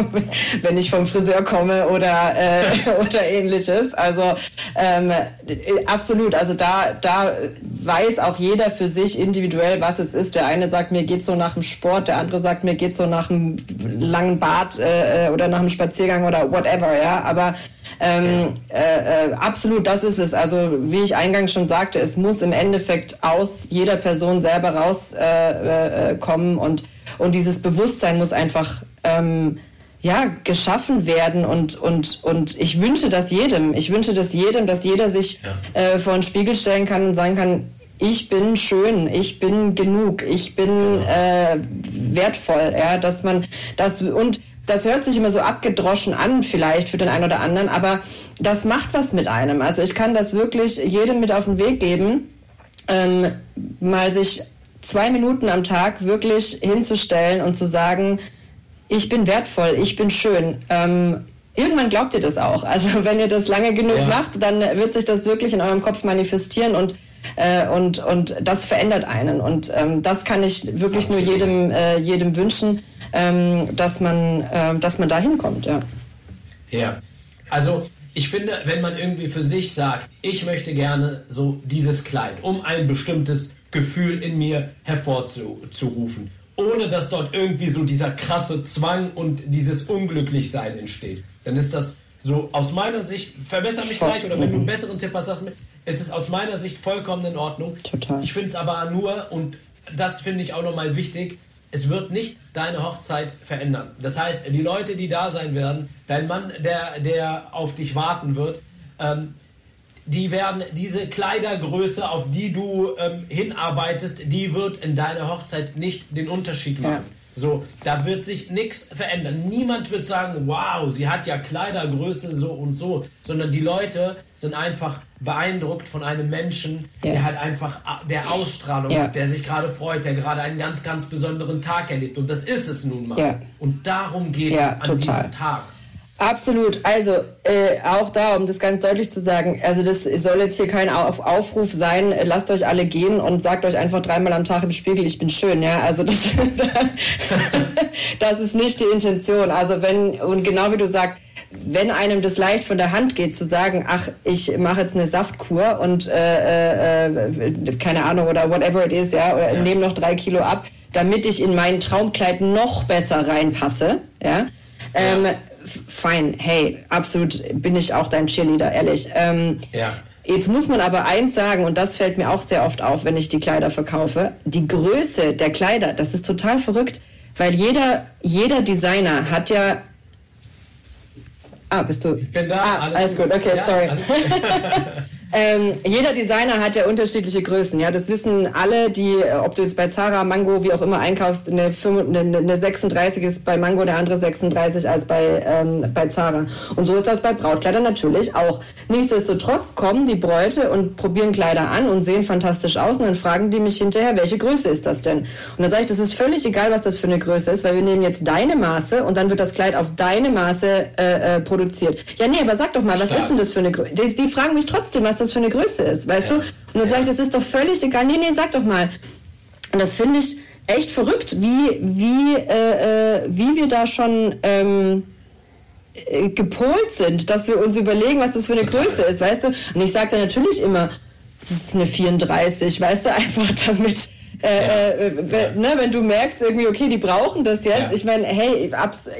<laughs> wenn ich vom Friseur komme oder äh, <laughs> oder ähnliches. Also ähm, äh, absolut. Also da da weiß auch jeder für sich individuell, was es ist. Der eine sagt, mir geht's so nach dem Sport, der andere sagt, mir geht's so nach einem langen Bad äh, oder nach einem Spaziergang oder whatever. Ja, aber ähm, äh, äh, absolut, das ist es. Also wie ich eingangs schon sagte, es muss im Endeffekt aus jeder Person selber rauskommen äh, äh, kommen und und dieses Bewusstsein muss einfach ähm, ja geschaffen werden und und und ich wünsche das jedem. Ich wünsche das jedem, dass jeder sich äh, vor einen Spiegel stellen kann und sagen kann. Ich bin schön, ich bin genug, ich bin äh, wertvoll, ja, dass man das und das hört sich immer so abgedroschen an, vielleicht für den einen oder anderen, aber das macht was mit einem. Also ich kann das wirklich jedem mit auf den Weg geben, ähm, mal sich zwei Minuten am Tag wirklich hinzustellen und zu sagen, ich bin wertvoll, ich bin schön. Ähm, irgendwann glaubt ihr das auch. Also <laughs> wenn ihr das lange genug Ja. macht, dann wird sich das wirklich in eurem Kopf manifestieren und äh, und und das verändert einen. Und ähm, das kann ich wirklich nur Absolut. jedem äh, jedem wünschen, ähm, dass man äh, dass man da hinkommt. Ja. Ja. Also, ich finde, wenn man irgendwie für sich sagt, ich möchte gerne so dieses Kleid, um ein bestimmtes Gefühl in mir hervorzurufen, ohne dass dort irgendwie so dieser krasse Zwang und dieses Unglücklichsein entsteht, dann ist das so aus meiner Sicht, verbessere mich Voll. gleich oder wenn du einen besseren Tipp hast, sagst mir, es ist aus meiner Sicht vollkommen in Ordnung. Total. Ich finde es aber nur, und das finde ich auch nochmal wichtig, es wird nicht deine Hochzeit verändern. Das heißt, die Leute, die da sein werden, dein Mann, der, der auf dich warten wird, ähm, die werden diese Kleidergröße, auf die du ähm, hinarbeitest, die wird in deiner Hochzeit nicht den Unterschied machen. So, da wird sich nichts verändern. Niemand wird sagen, wow, sie hat ja Kleidergröße so und so, sondern die Leute sind einfach beeindruckt von einem Menschen, Ja. der halt einfach a- der Ausstrahlung Ja. hat, der sich gerade freut, der gerade einen ganz, ganz besonderen Tag erlebt. Und das ist es nun mal. Ja. Und darum geht es an total. diesem Tag. Absolut. Also äh, auch da, um das ganz deutlich zu sagen, also das soll jetzt hier kein Auf Aufruf sein, äh, lasst euch alle gehen und sagt euch einfach dreimal am Tag im Spiegel, ich bin schön, ja. Also das, <laughs> das ist nicht die Intention. Also wenn, und genau wie du sagst, wenn einem das leicht von der Hand geht, zu sagen, ach, ich mache jetzt eine Saftkur und äh, äh, keine Ahnung oder whatever it is, ja, oder Ja. nehme noch drei Kilo ab, damit ich in mein Traumkleid noch besser reinpasse, ja. Ähm, fein, hey, absolut bin ich auch dein Cheerleader, ehrlich. Ähm, Ja. Jetzt muss man aber eins sagen, und das fällt mir auch sehr oft auf, wenn ich die Kleider verkaufe. Die Größe der Kleider, das ist total verrückt, weil jeder, jeder Designer hat ja. Ah, bist du? Ich bin da. Ah, alles, gut, okay, Ja, sorry. <laughs> <laughs> Ähm, jeder Designer hat ja unterschiedliche Größen. Ja, das wissen alle, die, äh, ob du jetzt bei Zara, Mango, wie auch immer einkaufst, eine, 5 eine, eine 36 ist bei Mango der andere 36 als bei, ähm, bei Zara. Und so ist das bei Brautkleidern natürlich auch. Nichtsdestotrotz kommen die Bräute und probieren Kleider an und sehen fantastisch aus und dann fragen die mich hinterher, welche Größe ist das denn? Und dann sage ich, das ist völlig egal, was das für eine Größe ist, weil wir nehmen jetzt deine Maße und dann wird das Kleid auf deine Maße äh, äh, produziert. Ja, nee, aber sag doch mal, was Stark. ist denn das für eine Größe? Die, die fragen mich trotzdem, was das für eine Größe ist, weißt Ja. du? Und dann sage ich, das ist doch völlig egal. Nee, nee, sag doch mal. Und das finde ich echt verrückt, wie, wie, äh, äh, wie wir da schon ähm, äh, gepolt sind, dass wir uns überlegen, was das für eine Total. Größe ist, weißt du? Und ich sage dann natürlich immer, das ist eine 34, weißt du, einfach damit Äh, ja. äh, ne, wenn du merkst irgendwie, okay, die brauchen das jetzt. Ja. Ich meine, hey,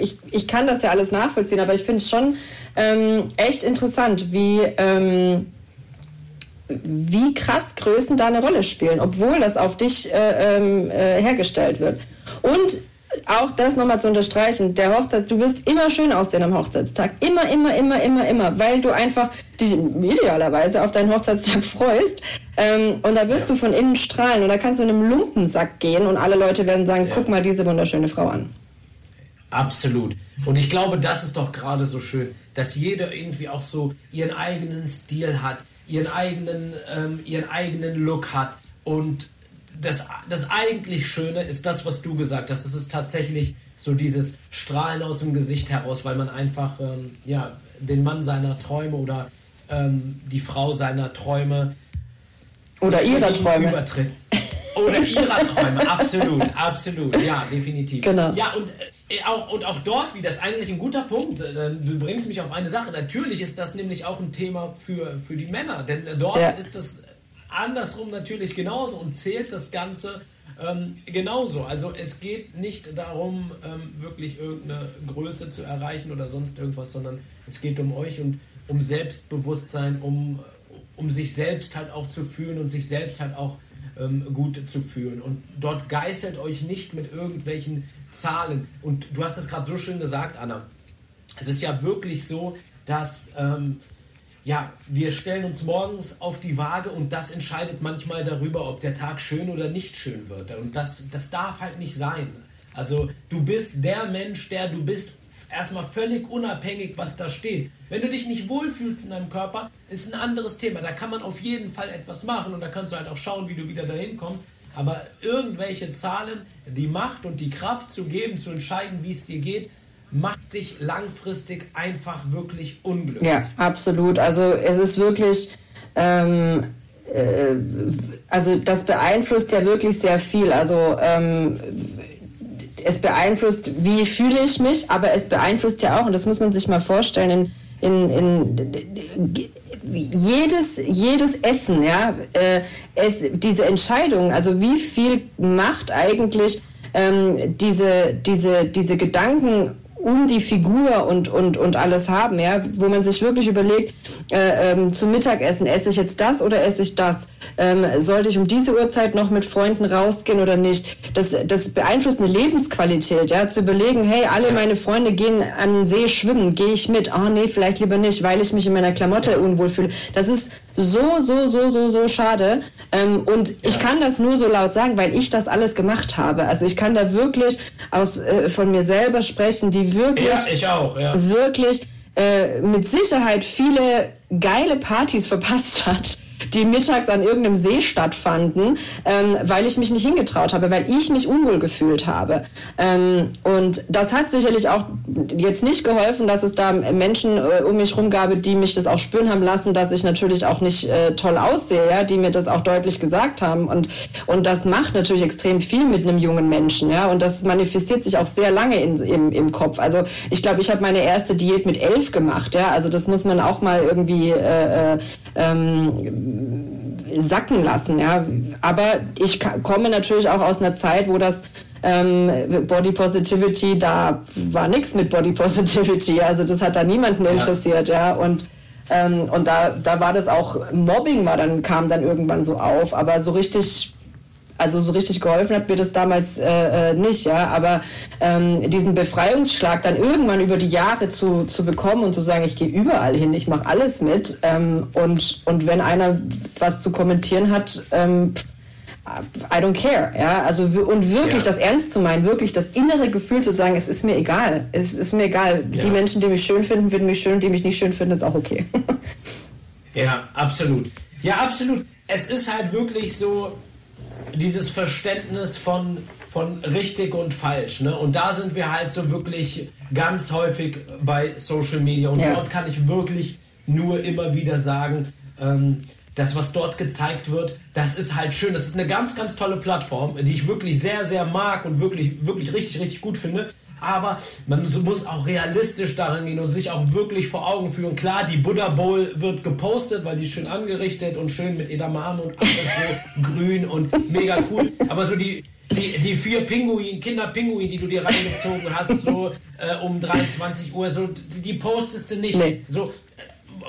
ich, ich kann das ja alles nachvollziehen, aber ich finde es schon ähm, echt interessant, wie, ähm, wie krass Größen da eine Rolle spielen, obwohl das auf dich äh, ähm, äh, hergestellt wird. Und auch das nochmal zu unterstreichen, der Hochzeits, du wirst immer schön aussehen am Hochzeitstag. Immer, immer, immer, immer, immer, weil du einfach dich idealerweise auf deinen Hochzeitstag <laughs> freust. Ähm, und da wirst ja. du von innen strahlen und da kannst du in einem Lumpensack gehen und alle Leute werden sagen, ja. guck mal diese wunderschöne Frau an. Absolut. Und ich glaube, das ist doch gerade so schön, dass jeder irgendwie auch so ihren eigenen Stil hat, ihren eigenen, ähm, ihren eigenen Look hat und das, das eigentlich Schöne ist das, was du gesagt hast. Es ist tatsächlich so dieses Strahlen aus dem Gesicht heraus, weil man einfach ähm, ja, den Mann seiner Träume oder ähm, die Frau seiner Träume oder ihrer Träume übertritt. Oder ihrer Träume, absolut, absolut, ja, definitiv. Genau. Ja, und äh, auch, und auch dort wieder ist eigentlich ein guter Punkt. Äh, du bringst mich auf eine Sache. Natürlich ist das nämlich auch ein Thema für, für die Männer, denn dort ja. ist das andersrum natürlich genauso und zählt das Ganze ähm, genauso. Also es geht nicht darum, ähm, wirklich irgendeine Größe zu erreichen oder sonst irgendwas, sondern es geht um euch und um Selbstbewusstsein, um, um sich selbst halt auch zu fühlen und sich selbst halt auch ähm, gut zu fühlen. Und dort geißelt euch nicht mit irgendwelchen Zahlen. Und du hast es gerade so schön gesagt, Anna. Es ist ja wirklich so, dass ähm, ja, wir stellen uns morgens auf die Waage und das entscheidet manchmal darüber, ob der Tag schön oder nicht schön wird. Und das, das darf halt nicht sein. Also du bist der Mensch, der du bist, erstmal völlig unabhängig, was da steht. Wenn du dich nicht wohlfühlst in deinem Körper, ist ein anderes Thema. Da kann man auf jeden Fall etwas machen und da kannst du halt auch schauen, wie du wieder dahin kommst. Aber irgendwelche Zahlen, die Macht und die Kraft zu geben, zu entscheiden, wie es dir geht, macht dich langfristig einfach wirklich unglücklich. Ja, absolut. Also es ist wirklich, ähm, äh, also das beeinflusst ja wirklich sehr viel. Also ähm, es beeinflusst, wie fühle ich mich, aber es beeinflusst ja auch, und das muss man sich mal vorstellen, in, in, in jedes, jedes Essen, ja, äh, es, diese Entscheidung, also wie viel macht eigentlich ähm, diese, diese, diese Gedanken um die Figur und, und, und alles haben, ja, wo man sich wirklich überlegt, äh, ähm, zum Mittagessen, esse ich jetzt das oder esse ich das? Ähm, sollte ich um diese Uhrzeit noch mit Freunden rausgehen oder nicht? Das, das beeinflusst eine Lebensqualität, ja, zu überlegen, hey, alle meine Freunde gehen an den See schwimmen, gehe ich mit? Ah, oh, nee, vielleicht lieber nicht, weil ich mich in meiner Klamotte unwohl fühle. Das ist so, so, so, so, so schade. Ähm, und ja. ich kann das nur so laut sagen, weil ich das alles gemacht habe. Also ich kann da wirklich aus, äh, von mir selber sprechen, die wirklich, ja, ich auch, ja. wirklich äh, mit Sicherheit viele geile Partys verpasst hat die mittags an irgendeinem See stattfanden, ähm, weil ich mich nicht hingetraut habe, weil ich mich unwohl gefühlt habe. Ähm, und das hat sicherlich auch jetzt nicht geholfen, dass es da Menschen äh, um mich herum gab, die mich das auch spüren haben lassen, dass ich natürlich auch nicht äh, toll aussehe, ja, die mir das auch deutlich gesagt haben. Und, und das macht natürlich extrem viel mit einem jungen Menschen, ja, und das manifestiert sich auch sehr lange in, im, im Kopf. Also ich glaube, ich habe meine erste Diät mit elf gemacht, ja, also das muss man auch mal irgendwie äh, äh ähm, sacken lassen. Ja. Aber ich komme natürlich auch aus einer Zeit, wo das ähm, Body Positivity, da war nichts mit Body Positivity. Also das hat da niemanden interessiert, ja. ja. Und ähm, und da, da war das auch Mobbing war dann kam dann irgendwann so auf, aber so richtig also so richtig geholfen hat mir das damals äh, äh, nicht, ja. Aber ähm, diesen Befreiungsschlag dann irgendwann über die Jahre zu, zu bekommen und zu sagen, ich gehe überall hin, ich mache alles mit ähm, und, und wenn einer was zu kommentieren hat, ähm, I don't care, ja, also und wirklich ja. das ernst zu meinen, wirklich das innere Gefühl zu sagen, es ist mir egal, es ist mir egal. Ja. Die Menschen, die mich schön finden, finden mich schön, die mich nicht schön finden, ist auch okay. <laughs> ja, absolut. Ja, absolut. Es ist halt wirklich so, dieses Verständnis von, von richtig und falsch. Ne? Und da sind wir halt so wirklich ganz häufig bei Social Media. Und ja. dort kann ich wirklich nur immer wieder sagen, ähm, das, was dort gezeigt wird, das ist halt schön. Das ist eine ganz, ganz tolle Plattform, die ich wirklich sehr, sehr mag und wirklich, wirklich richtig, richtig gut finde. Aber man muss auch realistisch daran gehen und sich auch wirklich vor Augen führen. Klar, die Buddha Bowl wird gepostet, weil die schön angerichtet und schön mit Edamame und alles so <laughs> grün und mega cool. Aber so die, die, die vier Pinguin, Kinderpinguin, die du dir reingezogen hast, so äh, um 23 Uhr, so die, postest du nicht. Nee. So,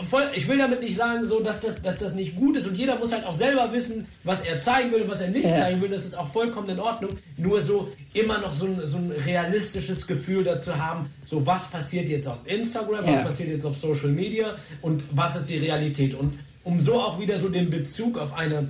voll, ich will damit nicht sagen, so, dass, das, dass das nicht gut ist und jeder muss halt auch selber wissen, was er zeigen will und was er nicht ja. zeigen will. Das ist auch vollkommen in Ordnung. Nur so immer noch so ein, so ein realistisches Gefühl dazu haben, so was passiert jetzt auf Instagram, ja. was passiert jetzt auf Social Media und was ist die Realität. Und um so auch wieder so den Bezug auf eine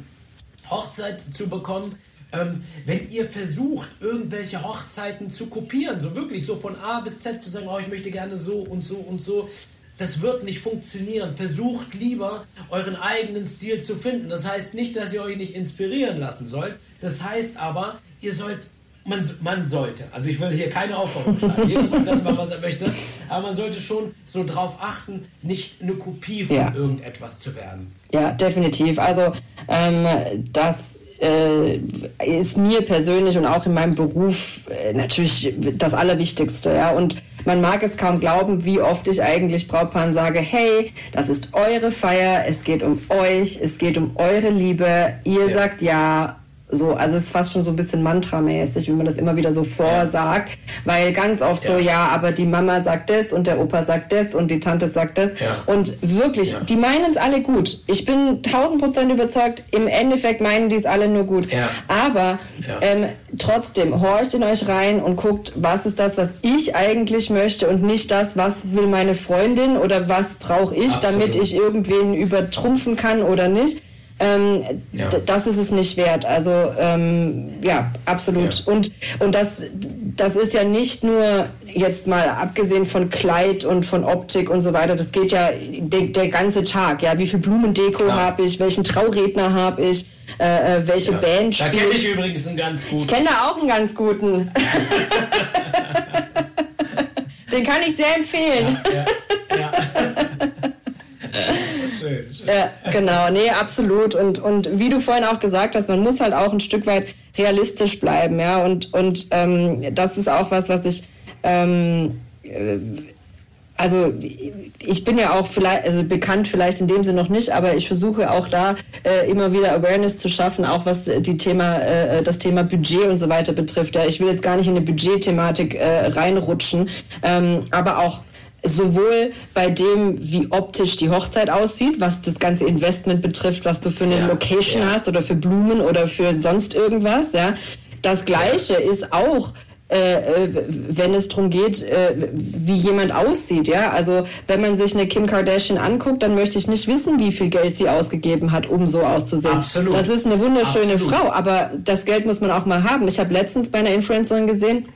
Hochzeit zu bekommen, ähm, wenn ihr versucht, irgendwelche Hochzeiten zu kopieren, so wirklich so von A bis Z zu sagen, oh, ich möchte gerne so und so und so, das wird nicht funktionieren. Versucht lieber, euren eigenen Stil zu finden. Das heißt nicht, dass ihr euch nicht inspirieren lassen sollt. Das heißt aber, ihr sollt, man, man sollte, also ich will hier keine Aufforderung <laughs> schlagen, jeder soll das machen, was er möchte, aber man sollte schon so darauf achten, nicht eine Kopie von ja. irgendetwas zu werden. Ja, definitiv. Also ähm, das äh, ist mir persönlich und auch in meinem Beruf äh, natürlich das Allerwichtigste. Ja? Und man mag es kaum glauben, wie oft ich eigentlich Brautpaaren sage, hey, das ist eure Feier, es geht um euch, es geht um eure Liebe, ihr ja. sagt ja, so, also es ist fast schon so ein bisschen mantramäßig, wie man das immer wieder so vorsagt, ja. weil ganz oft ja. so, ja, aber die Mama sagt das und der Opa sagt das und die Tante sagt das ja. und wirklich, die meinen es alle gut. Ich bin tausend Prozent überzeugt, im Endeffekt meinen die es alle nur gut. Aber ähm, trotzdem, horcht in euch rein und guckt, was ist das, was ich eigentlich möchte und nicht das, was will meine Freundin oder was brauche ich, Absolut. damit ich irgendwen übertrumpfen kann oder nicht ähm, ja. das ist es nicht wert. Also ähm, ja, absolut. Ja. Und, und das, das ist ja nicht nur jetzt mal abgesehen von Kleid und von Optik und so weiter, das geht ja de, der ganze Tag. Ja, wie viel Blumendeko habe ich, welchen Trauredner habe ich, äh, äh, welche ja. Band spielt. Da kenne ich übrigens einen ganz guten. Ich kenne da auch einen ganz guten. <laughs> Den kann ich sehr empfehlen. Ja, ja, <laughs> schön. Ja, genau, nee, absolut. Und, und wie du vorhin auch gesagt hast, man muss halt auch ein Stück weit realistisch bleiben, ja. Und, und ähm, das ist auch was, was ich ähm, äh, also ich bin ja auch vielleicht, also bekannt vielleicht in dem Sinne noch nicht, aber ich versuche auch da äh, immer wieder Awareness zu schaffen, auch was die Thema, äh, das Thema Budget und so weiter betrifft. Ja, ich will jetzt gar nicht in eine Budgetthematik äh, reinrutschen, ähm, aber auch sowohl bei dem, wie optisch die Hochzeit aussieht, was das ganze Investment betrifft, was du für eine ja, Location ja. hast oder für Blumen oder für sonst irgendwas, ja. Das Gleiche ja. ist auch äh, äh, wenn es darum geht, äh, wie jemand aussieht, ja. Also wenn man sich eine Kim Kardashian anguckt, dann möchte ich nicht wissen, wie viel Geld sie ausgegeben hat, um so auszusehen. Absolut. Das ist eine wunderschöne Absolut. Frau, aber das Geld muss man auch mal haben. Ich habe letztens bei einer Influencerin gesehen,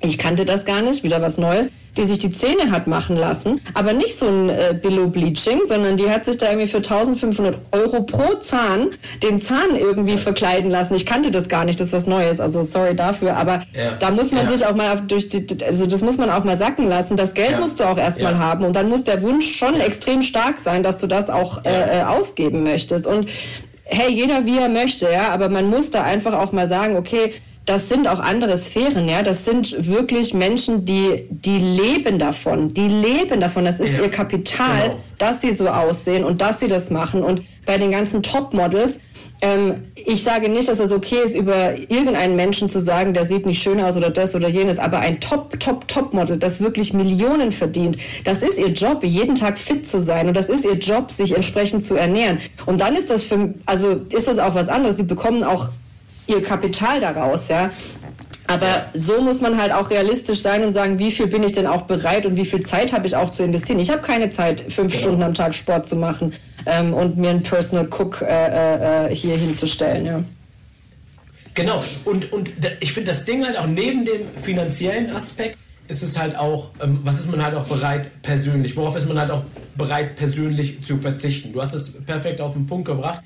ich kannte das gar nicht, wieder was Neues die sich die Zähne hat machen lassen, aber nicht so ein äh, Billo-Bleaching, sondern die hat sich da irgendwie für 1500 Euro pro Zahn den Zahn irgendwie verkleiden lassen. Ich kannte das gar nicht, das ist was Neues, also sorry dafür, aber ja. da muss man ja. sich auch mal durch die, also das muss man auch mal sacken lassen. Das Geld ja. musst du auch erstmal haben und dann muss der Wunsch schon extrem stark sein, dass du das auch äh, äh, ausgeben möchtest und hey, jeder wie er möchte, ja, aber man muss da einfach auch mal sagen, okay, das sind auch andere Sphären, ja. Das sind wirklich Menschen, die, die leben davon. Die leben davon. Das ist ja, ihr Kapital, genau. dass sie so aussehen und dass sie das machen. Und bei den ganzen Topmodels, ähm, ich sage nicht, dass es okay ist, über irgendeinen Menschen zu sagen, der sieht nicht schön aus oder das oder jenes, aber ein Top, Top, Top-Model, das wirklich Millionen verdient, das ist ihr Job, jeden Tag fit zu sein und das ist ihr Job, sich entsprechend zu ernähren. Und dann ist das für, also ist das auch was anderes. Sie bekommen auch ihr Kapital daraus, ja. Aber so muss man halt auch realistisch sein und sagen, wie viel bin ich denn auch bereit und wie viel Zeit habe ich auch zu investieren. Ich habe keine Zeit, fünf genau. Stunden am Tag Sport zu machen ähm, und mir einen Personal Cook äh, äh, äh hier hinzustellen. Ja. Genau, und, und ich finde das Ding halt auch neben dem finanziellen Aspekt ist es halt auch, ähm, was ist man halt auch bereit persönlich, worauf ist man halt auch bereit persönlich zu verzichten. Du hast es perfekt auf den Punkt gebracht.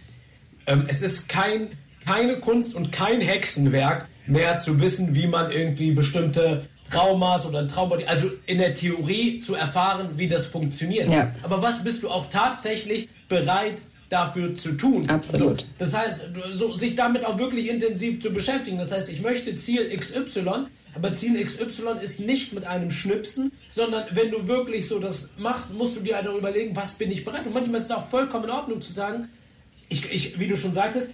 Ähm, es ist kein keine Kunst und kein Hexenwerk mehr zu wissen, wie man irgendwie bestimmte Traumas oder ein Traumbody, also in der Theorie zu erfahren, wie das funktioniert. Ja. Aber was bist du auch tatsächlich bereit dafür zu tun. Absolut. So, das heißt, so, sich damit auch wirklich intensiv zu beschäftigen. Das heißt, ich möchte Ziel XY, aber Ziel XY ist nicht mit einem Schnipsen, sondern wenn du wirklich so das machst, musst du dir halt auch überlegen, was bin ich bereit. Und manchmal ist es auch vollkommen in Ordnung zu sagen, ich, ich, wie du schon sagtest,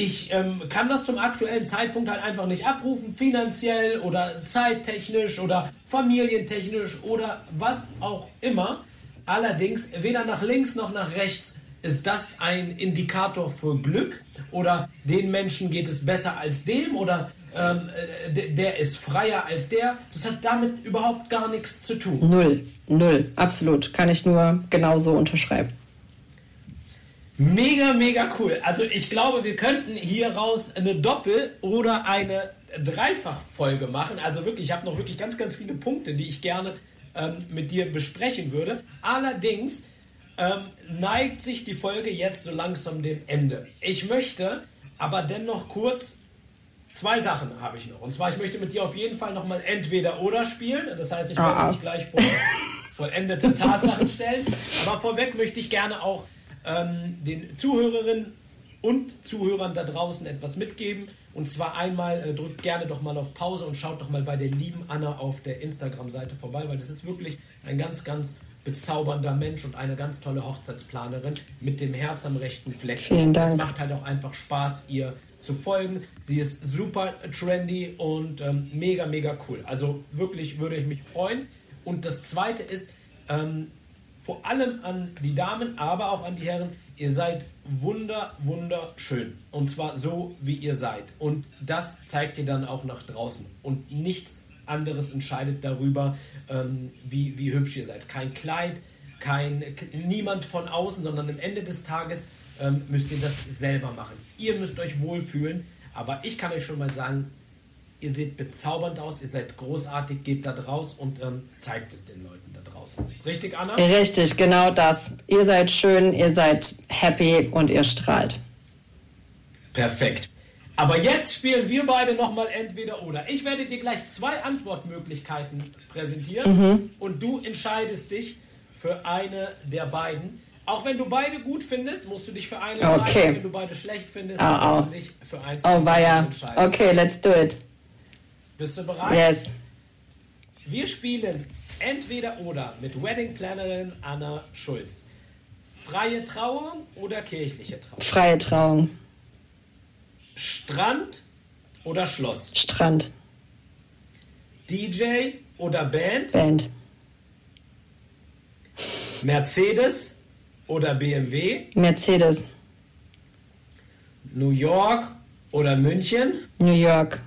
ich ähm, kann das zum aktuellen Zeitpunkt halt einfach nicht abrufen, finanziell oder zeittechnisch oder familientechnisch oder was auch immer. Allerdings weder nach links noch nach rechts ist das ein Indikator für Glück oder den Menschen geht es besser als dem oder ähm, äh, der ist freier als der. Das hat damit überhaupt gar nichts zu tun. Null, null, absolut. Kann ich nur genauso unterschreiben. Mega, mega cool. Also ich glaube, wir könnten hier raus eine Doppel- oder eine Dreifachfolge machen. Also wirklich, ich habe noch wirklich ganz, ganz viele Punkte, die ich gerne ähm, mit dir besprechen würde. Allerdings ähm, neigt sich die Folge jetzt so langsam dem Ende. Ich möchte aber dennoch kurz zwei Sachen habe ich noch. Und zwar, ich möchte mit dir auf jeden Fall nochmal entweder oder spielen. Das heißt, ich werde ah. mich gleich vor vollendete Tatsachen stellen. Aber vorweg möchte ich gerne auch ähm, den Zuhörerinnen und Zuhörern da draußen etwas mitgeben. Und zwar einmal, äh, drückt gerne doch mal auf Pause und schaut doch mal bei der lieben Anna auf der Instagram-Seite vorbei, weil das ist wirklich ein ganz, ganz bezaubernder Mensch und eine ganz tolle Hochzeitsplanerin mit dem Herz am rechten Fleck. Vielen Dank. Es macht halt auch einfach Spaß, ihr zu folgen. Sie ist super trendy und ähm, mega, mega cool. Also wirklich würde ich mich freuen. Und das zweite ist, ähm, vor allem an die Damen, aber auch an die Herren, ihr seid wunder, wunderschön. Und zwar so, wie ihr seid. Und das zeigt ihr dann auch nach draußen. Und nichts anderes entscheidet darüber, ähm, wie, wie hübsch ihr seid. Kein Kleid, kein, niemand von außen, sondern am Ende des Tages ähm, müsst ihr das selber machen. Ihr müsst euch wohlfühlen. Aber ich kann euch schon mal sagen, ihr seht bezaubernd aus, ihr seid großartig, geht da draus und ähm, zeigt es den Leuten draußen. Richtig, Anna? Richtig, genau das. Ihr seid schön, ihr seid happy und ihr strahlt. Perfekt. Aber jetzt spielen wir beide nochmal entweder oder. Ich werde dir gleich zwei Antwortmöglichkeiten präsentieren mhm. und du entscheidest dich für eine der beiden. Auch wenn du beide gut findest, musst du dich für eine okay. entscheiden. Wenn du beide schlecht findest, oh, musst oh. du dich für eins oh, entscheiden. Okay, let's do it. Bist du bereit? Yes. Wir spielen entweder oder mit Wedding Plannerin Anna Schulz. Freie Trauung oder kirchliche Trauung? Freie Trauung. Strand oder Schloss? Strand. DJ oder Band? Band. Mercedes oder BMW? Mercedes. New York oder München? New York.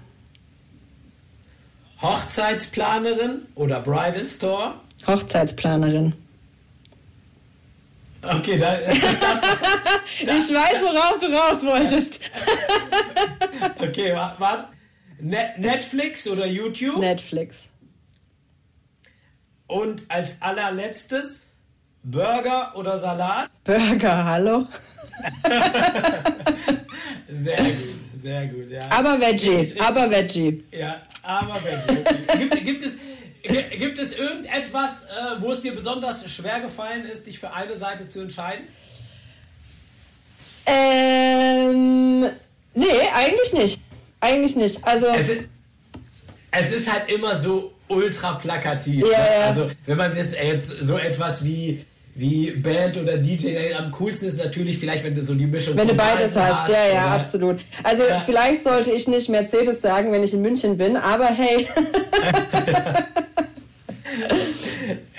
Hochzeitsplanerin oder Bridal Store? Hochzeitsplanerin. Okay, da, <laughs> das, das, ich weiß, worauf du raus wolltest. <laughs> okay, warte. Netflix oder YouTube? Netflix. Und als allerletztes Burger oder Salat? Burger, hallo. <laughs> Sehr gut. Sehr gut, ja. Aber Veggie, aber Veggie. Ja, aber Veggie. Gibt, gibt, es, gibt es irgendetwas, äh, wo es dir besonders schwer gefallen ist, dich für eine Seite zu entscheiden? Ähm, nee, eigentlich nicht. Eigentlich nicht. Also. Es ist, es ist halt immer so ultra plakativ. Ja, ne? Also, wenn man jetzt, jetzt so etwas wie wie Band oder DJ. Am coolsten ist natürlich vielleicht, wenn du so die Mischung Wenn du beides hast, ja, ja, absolut. Also ja. vielleicht sollte ich nicht Mercedes sagen, wenn ich in München bin, aber hey. <laughs>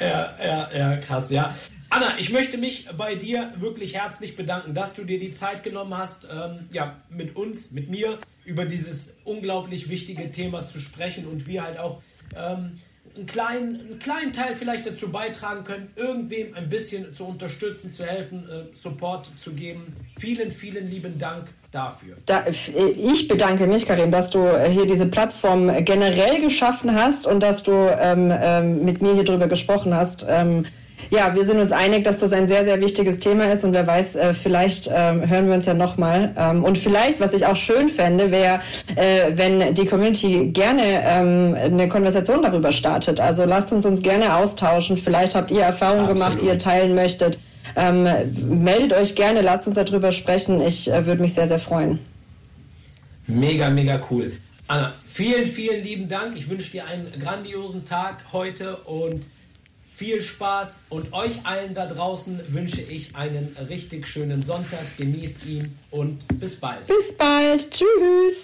ja, ja, ja, krass, ja. Anna, ich möchte mich bei dir wirklich herzlich bedanken, dass du dir die Zeit genommen hast, ähm, ja, mit uns, mit mir über dieses unglaublich wichtige Thema zu sprechen und wir halt auch ähm, einen kleinen, einen kleinen Teil vielleicht dazu beitragen können, irgendwem ein bisschen zu unterstützen, zu helfen, äh, Support zu geben. Vielen, vielen lieben Dank dafür. Da, ich bedanke mich, Karim, dass du äh, hier diese Plattform generell geschaffen hast und dass du ähm, ähm, mit mir hier drüber gesprochen hast. Ähm, ja, wir sind uns einig, dass das ein sehr, sehr wichtiges Thema ist und wer weiß, äh, vielleicht ähm, hören wir uns ja nochmal. Ähm, und vielleicht, was ich auch schön fände, wäre, äh, wenn die Community gerne ähm, eine Konversation darüber startet. Also lasst uns uns gerne austauschen. Vielleicht habt ihr Erfahrungen gemacht, die ihr teilen möchtet. meldet euch gerne, lasst uns darüber sprechen. Ich äh, würde mich sehr, sehr freuen. Mega, mega cool. Anna, vielen, vielen lieben Dank. Ich wünsche dir einen grandiosen Tag heute und viel Spaß. Und euch allen da draußen wünsche ich einen richtig schönen Sonntag. Genießt ihn und bis bald. Bis bald. Tschüss.